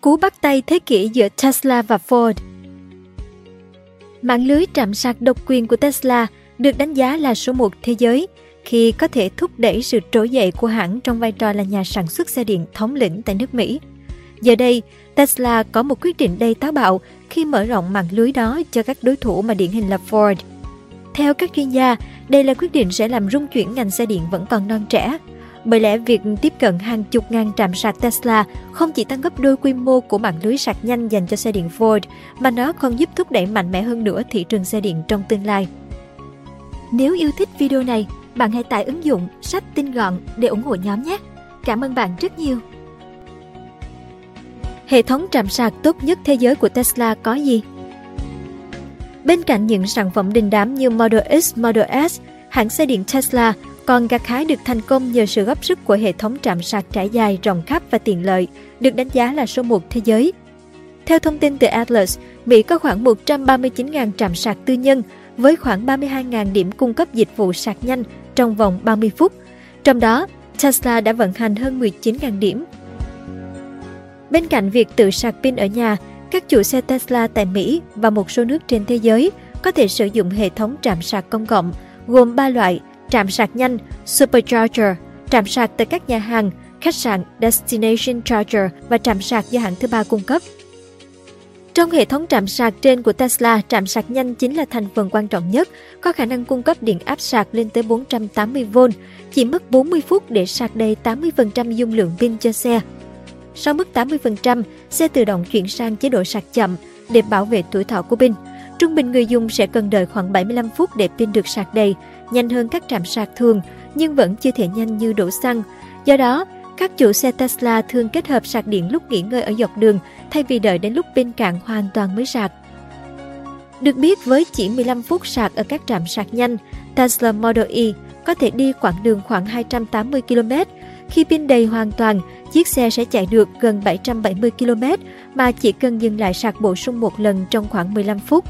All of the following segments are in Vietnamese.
Cú bắt tay thế kỷ giữa Tesla và Ford Mạng lưới trạm sạc độc quyền của Tesla được đánh giá là số một thế giới khi có thể thúc đẩy sự trỗi dậy của hãng trong vai trò là nhà sản xuất xe điện thống lĩnh tại nước Mỹ. Giờ đây, Tesla có một quyết định đầy táo bạo khi mở rộng mạng lưới đó cho các đối thủ mà điển hình là Ford. Theo các chuyên gia, đây là quyết định sẽ làm rung chuyển ngành xe điện vẫn còn non trẻ. Bởi lẽ việc tiếp cận hàng chục ngàn trạm sạc Tesla không chỉ tăng gấp đôi quy mô của mạng lưới sạc nhanh dành cho xe điện Ford, mà nó còn giúp thúc đẩy mạnh mẽ hơn nữa thị trường xe điện trong tương lai. Nếu yêu thích video này, bạn hãy tải ứng dụng sách tin gọn để ủng hộ nhóm nhé. Cảm ơn bạn rất nhiều. Hệ thống trạm sạc tốt nhất thế giới của Tesla có gì? Bên cạnh những sản phẩm đình đám như Model X, Model S, hãng xe điện Tesla còn gặt hái được thành công nhờ sự góp sức của hệ thống trạm sạc trải dài, rộng khắp và tiện lợi, được đánh giá là số 1 thế giới. Theo thông tin từ Atlas, Mỹ có khoảng 139.000 trạm sạc tư nhân với khoảng 32.000 điểm cung cấp dịch vụ sạc nhanh trong vòng 30 phút. Trong đó, Tesla đã vận hành hơn 19.000 điểm. Bên cạnh việc tự sạc pin ở nhà, các chủ xe Tesla tại Mỹ và một số nước trên thế giới có thể sử dụng hệ thống trạm sạc công cộng gồm 3 loại trạm sạc nhanh Supercharger, trạm sạc tại các nhà hàng, khách sạn Destination Charger và trạm sạc do hãng thứ ba cung cấp. Trong hệ thống trạm sạc trên của Tesla, trạm sạc nhanh chính là thành phần quan trọng nhất, có khả năng cung cấp điện áp sạc lên tới 480V, chỉ mất 40 phút để sạc đầy 80% dung lượng pin cho xe. Sau mức 80%, xe tự động chuyển sang chế độ sạc chậm để bảo vệ tuổi thọ của pin. Trung bình người dùng sẽ cần đợi khoảng 75 phút để pin được sạc đầy, nhanh hơn các trạm sạc thường nhưng vẫn chưa thể nhanh như đổ xăng. Do đó, các chủ xe Tesla thường kết hợp sạc điện lúc nghỉ ngơi ở dọc đường thay vì đợi đến lúc pin cạn hoàn toàn mới sạc. Được biết với chỉ 15 phút sạc ở các trạm sạc nhanh, Tesla Model E có thể đi quãng đường khoảng 280 km. Khi pin đầy hoàn toàn, chiếc xe sẽ chạy được gần 770 km mà chỉ cần dừng lại sạc bổ sung một lần trong khoảng 15 phút.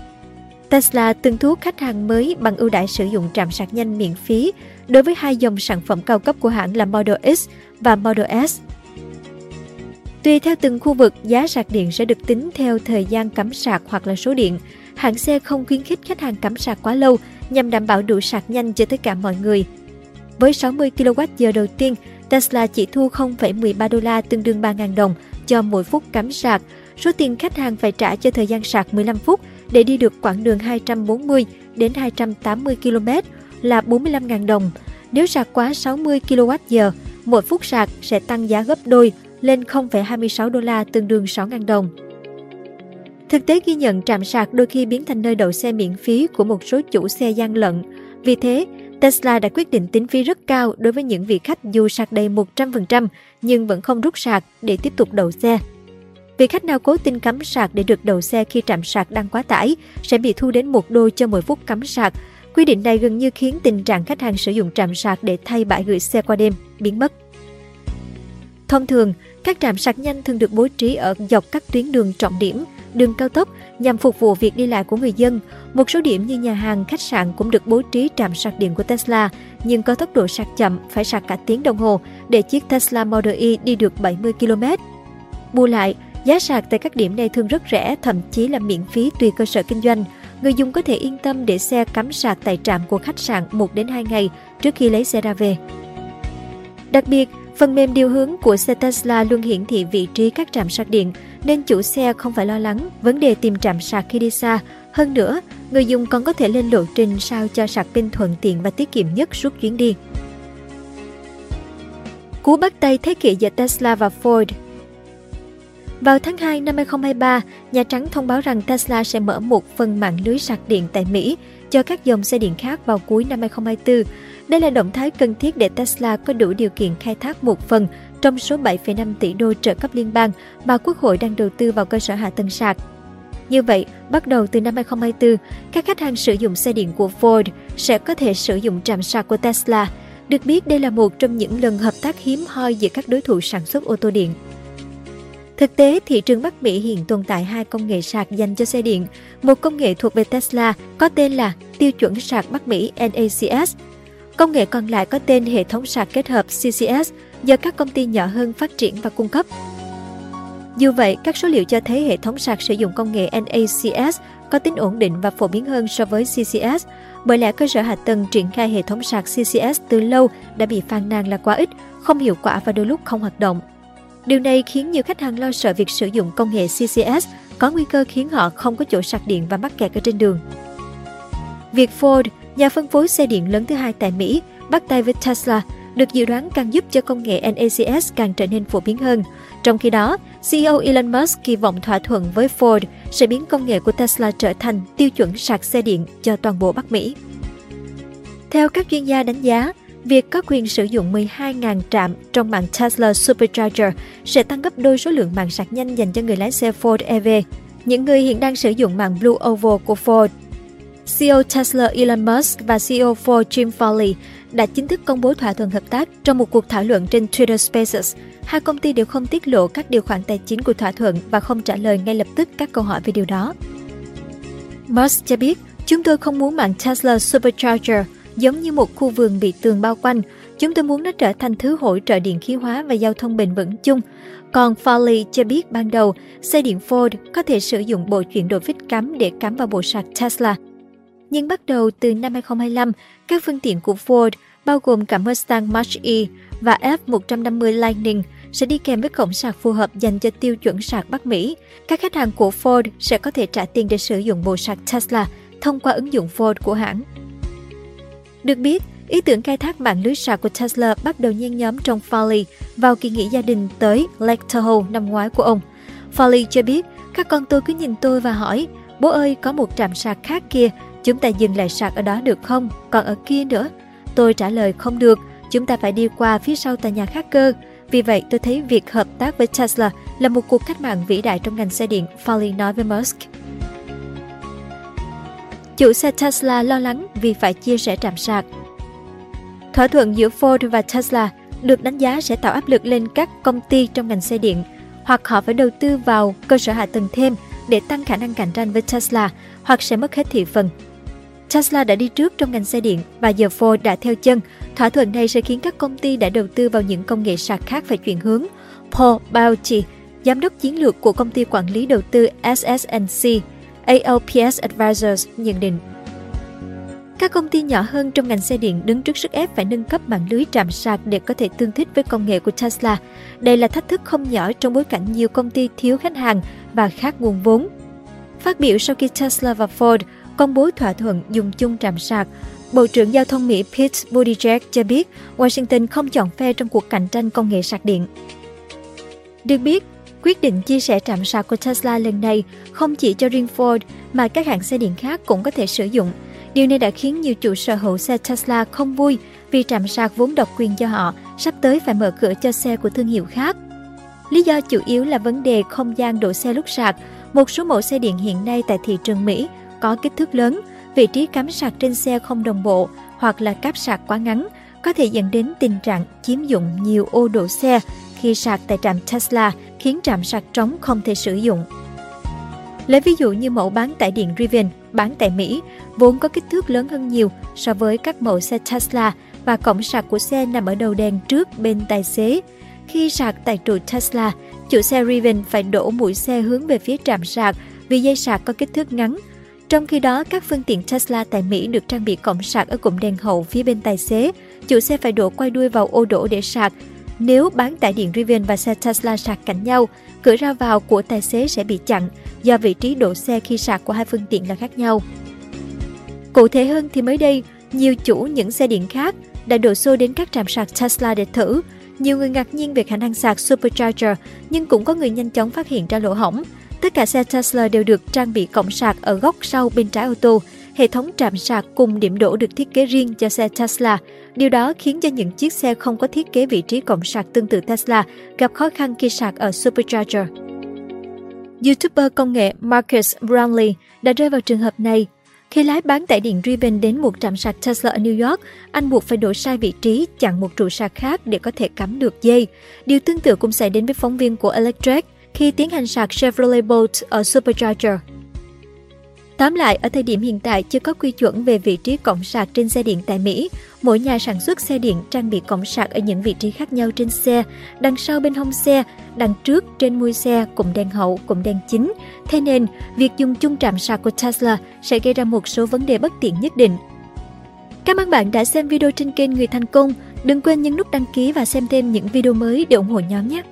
Tesla từng thu hút khách hàng mới bằng ưu đãi sử dụng trạm sạc nhanh miễn phí đối với hai dòng sản phẩm cao cấp của hãng là Model X và Model S. Tùy theo từng khu vực, giá sạc điện sẽ được tính theo thời gian cắm sạc hoặc là số điện. Hãng xe không khuyến khích khách hàng cắm sạc quá lâu nhằm đảm bảo đủ sạc nhanh cho tất cả mọi người. Với 60 kWh đầu tiên, Tesla chỉ thu 0,13 đô la tương đương 3.000 đồng cho mỗi phút cắm sạc. Số tiền khách hàng phải trả cho thời gian sạc 15 phút để đi được quãng đường 240 đến 280 km là 45.000 đồng. Nếu sạc quá 60 kWh, mỗi phút sạc sẽ tăng giá gấp đôi lên 0,26 đô la tương đương 6.000 đồng. Thực tế ghi nhận trạm sạc đôi khi biến thành nơi đậu xe miễn phí của một số chủ xe gian lận. Vì thế, Tesla đã quyết định tính phí rất cao đối với những vị khách dù sạc đầy 100% nhưng vẫn không rút sạc để tiếp tục đậu xe. Vị khách nào cố tình cắm sạc để được đậu xe khi trạm sạc đang quá tải sẽ bị thu đến một đô cho mỗi phút cắm sạc. Quy định này gần như khiến tình trạng khách hàng sử dụng trạm sạc để thay bãi gửi xe qua đêm biến mất. Thông thường, các trạm sạc nhanh thường được bố trí ở dọc các tuyến đường trọng điểm, đường cao tốc nhằm phục vụ việc đi lại của người dân. Một số điểm như nhà hàng, khách sạn cũng được bố trí trạm sạc điện của Tesla, nhưng có tốc độ sạc chậm, phải sạc cả tiếng đồng hồ để chiếc Tesla Model Y đi được 70 km. Bù lại, giá sạc tại các điểm này thường rất rẻ, thậm chí là miễn phí tùy cơ sở kinh doanh. Người dùng có thể yên tâm để xe cắm sạc tại trạm của khách sạn 1 đến 2 ngày trước khi lấy xe ra về. Đặc biệt, Phần mềm điều hướng của xe Tesla luôn hiển thị vị trí các trạm sạc điện, nên chủ xe không phải lo lắng vấn đề tìm trạm sạc khi đi xa. Hơn nữa, người dùng còn có thể lên lộ trình sao cho sạc pin thuận tiện và tiết kiệm nhất suốt chuyến đi. Cú bắt tay thế kỷ giữa Tesla và Ford vào tháng 2 năm 2023, Nhà Trắng thông báo rằng Tesla sẽ mở một phần mạng lưới sạc điện tại Mỹ cho các dòng xe điện khác vào cuối năm 2024. Đây là động thái cần thiết để Tesla có đủ điều kiện khai thác một phần trong số 7,5 tỷ đô trợ cấp liên bang mà Quốc hội đang đầu tư vào cơ sở hạ tầng sạc. Như vậy, bắt đầu từ năm 2024, các khách hàng sử dụng xe điện của Ford sẽ có thể sử dụng trạm sạc của Tesla. Được biết đây là một trong những lần hợp tác hiếm hoi giữa các đối thủ sản xuất ô tô điện. Thực tế, thị trường Bắc Mỹ hiện tồn tại hai công nghệ sạc dành cho xe điện. Một công nghệ thuộc về Tesla có tên là tiêu chuẩn sạc Bắc Mỹ NACS. Công nghệ còn lại có tên hệ thống sạc kết hợp CCS do các công ty nhỏ hơn phát triển và cung cấp. Dù vậy, các số liệu cho thấy hệ thống sạc sử dụng công nghệ NACS có tính ổn định và phổ biến hơn so với CCS, bởi lẽ cơ sở hạ tầng triển khai hệ thống sạc CCS từ lâu đã bị phàn nàn là quá ít, không hiệu quả và đôi lúc không hoạt động. Điều này khiến nhiều khách hàng lo sợ việc sử dụng công nghệ CCS có nguy cơ khiến họ không có chỗ sạc điện và mắc kẹt ở trên đường. Việc Ford, nhà phân phối xe điện lớn thứ hai tại Mỹ, bắt tay với Tesla được dự đoán càng giúp cho công nghệ NACS càng trở nên phổ biến hơn. Trong khi đó, CEO Elon Musk kỳ vọng thỏa thuận với Ford sẽ biến công nghệ của Tesla trở thành tiêu chuẩn sạc xe điện cho toàn bộ Bắc Mỹ. Theo các chuyên gia đánh giá, việc có quyền sử dụng 12.000 trạm trong mạng Tesla Supercharger sẽ tăng gấp đôi số lượng mạng sạc nhanh dành cho người lái xe Ford EV. Những người hiện đang sử dụng mạng Blue Oval của Ford CEO Tesla Elon Musk và CEO Ford Jim Farley đã chính thức công bố thỏa thuận hợp tác trong một cuộc thảo luận trên Twitter Spaces. Hai công ty đều không tiết lộ các điều khoản tài chính của thỏa thuận và không trả lời ngay lập tức các câu hỏi về điều đó. Musk cho biết, chúng tôi không muốn mạng Tesla Supercharger giống như một khu vườn bị tường bao quanh. Chúng tôi muốn nó trở thành thứ hỗ trợ điện khí hóa và giao thông bền vững chung. Còn Farley cho biết ban đầu, xe điện Ford có thể sử dụng bộ chuyển đổi vít cắm để cắm vào bộ sạc Tesla – nhưng bắt đầu từ năm 2025, các phương tiện của Ford, bao gồm cả Mustang Mach-E và F150 Lightning, sẽ đi kèm với cổng sạc phù hợp dành cho tiêu chuẩn sạc Bắc Mỹ. Các khách hàng của Ford sẽ có thể trả tiền để sử dụng bộ sạc Tesla thông qua ứng dụng Ford của hãng. Được biết, ý tưởng khai thác mạng lưới sạc của Tesla bắt đầu nhen nhóm trong Farley vào kỳ nghỉ gia đình tới Lake Tahoe năm ngoái của ông. Farley cho biết, các con tôi cứ nhìn tôi và hỏi, bố ơi có một trạm sạc khác kia Chúng ta dừng lại sạc ở đó được không? Còn ở kia nữa? Tôi trả lời không được, chúng ta phải đi qua phía sau tòa nhà khác cơ. Vì vậy, tôi thấy việc hợp tác với Tesla là một cuộc cách mạng vĩ đại trong ngành xe điện, Farley nói với Musk. Chủ xe Tesla lo lắng vì phải chia sẻ trạm sạc. Thỏa thuận giữa Ford và Tesla được đánh giá sẽ tạo áp lực lên các công ty trong ngành xe điện, hoặc họ phải đầu tư vào cơ sở hạ tầng thêm để tăng khả năng cạnh tranh với Tesla, hoặc sẽ mất hết thị phần Tesla đã đi trước trong ngành xe điện và giờ Ford đã theo chân. Thỏa thuận này sẽ khiến các công ty đã đầu tư vào những công nghệ sạc khác phải chuyển hướng. Paul Bauchi, giám đốc chiến lược của công ty quản lý đầu tư SSNC. ALPS Advisors nhận định. Các công ty nhỏ hơn trong ngành xe điện đứng trước sức ép phải nâng cấp mạng lưới trạm sạc để có thể tương thích với công nghệ của Tesla. Đây là thách thức không nhỏ trong bối cảnh nhiều công ty thiếu khách hàng và khác nguồn vốn. Phát biểu sau khi Tesla và Ford công bố thỏa thuận dùng chung trạm sạc, Bộ trưởng Giao thông Mỹ Pete Buttigieg cho biết Washington không chọn phe trong cuộc cạnh tranh công nghệ sạc điện. Được biết, quyết định chia sẻ trạm sạc của Tesla lần này không chỉ cho riêng Ford mà các hãng xe điện khác cũng có thể sử dụng. Điều này đã khiến nhiều chủ sở hữu xe Tesla không vui vì trạm sạc vốn độc quyền cho họ sắp tới phải mở cửa cho xe của thương hiệu khác. Lý do chủ yếu là vấn đề không gian đổ xe lúc sạc. Một số mẫu xe điện hiện nay tại thị trường Mỹ có kích thước lớn, vị trí cắm sạc trên xe không đồng bộ hoặc là cáp sạc quá ngắn, có thể dẫn đến tình trạng chiếm dụng nhiều ô đổ xe khi sạc tại trạm Tesla khiến trạm sạc trống không thể sử dụng. Lấy ví dụ như mẫu bán tại điện Rivian bán tại Mỹ, vốn có kích thước lớn hơn nhiều so với các mẫu xe Tesla và cổng sạc của xe nằm ở đầu đèn trước bên tài xế. Khi sạc tại trụ Tesla, chủ xe Rivian phải đổ mũi xe hướng về phía trạm sạc vì dây sạc có kích thước ngắn, trong khi đó, các phương tiện Tesla tại Mỹ được trang bị cổng sạc ở cụm đèn hậu phía bên tài xế. Chủ xe phải đổ quay đuôi vào ô đổ để sạc. Nếu bán tải điện Rivian và xe Tesla sạc cạnh nhau, cửa ra vào của tài xế sẽ bị chặn do vị trí đổ xe khi sạc của hai phương tiện là khác nhau. Cụ thể hơn thì mới đây, nhiều chủ những xe điện khác đã đổ xô đến các trạm sạc Tesla để thử. Nhiều người ngạc nhiên về khả năng sạc Supercharger, nhưng cũng có người nhanh chóng phát hiện ra lỗ hỏng. Tất cả xe Tesla đều được trang bị cổng sạc ở góc sau bên trái ô tô. Hệ thống trạm sạc cùng điểm đổ được thiết kế riêng cho xe Tesla. Điều đó khiến cho những chiếc xe không có thiết kế vị trí cổng sạc tương tự Tesla gặp khó khăn khi sạc ở Supercharger. YouTuber công nghệ Marcus Brownlee đã rơi vào trường hợp này. Khi lái bán tải điện Rivian đến một trạm sạc Tesla ở New York, anh buộc phải đổi sai vị trí, chặn một trụ sạc khác để có thể cắm được dây. Điều tương tự cũng xảy đến với phóng viên của Electrek khi tiến hành sạc Chevrolet Bolt ở Supercharger. Tóm lại, ở thời điểm hiện tại chưa có quy chuẩn về vị trí cổng sạc trên xe điện tại Mỹ. Mỗi nhà sản xuất xe điện trang bị cổng sạc ở những vị trí khác nhau trên xe, đằng sau bên hông xe, đằng trước trên mui xe, cụm đèn hậu, cụm đèn chính. Thế nên, việc dùng chung trạm sạc của Tesla sẽ gây ra một số vấn đề bất tiện nhất định. Cảm ơn bạn đã xem video trên kênh Người Thành Công. Đừng quên nhấn nút đăng ký và xem thêm những video mới để ủng hộ nhóm nhé!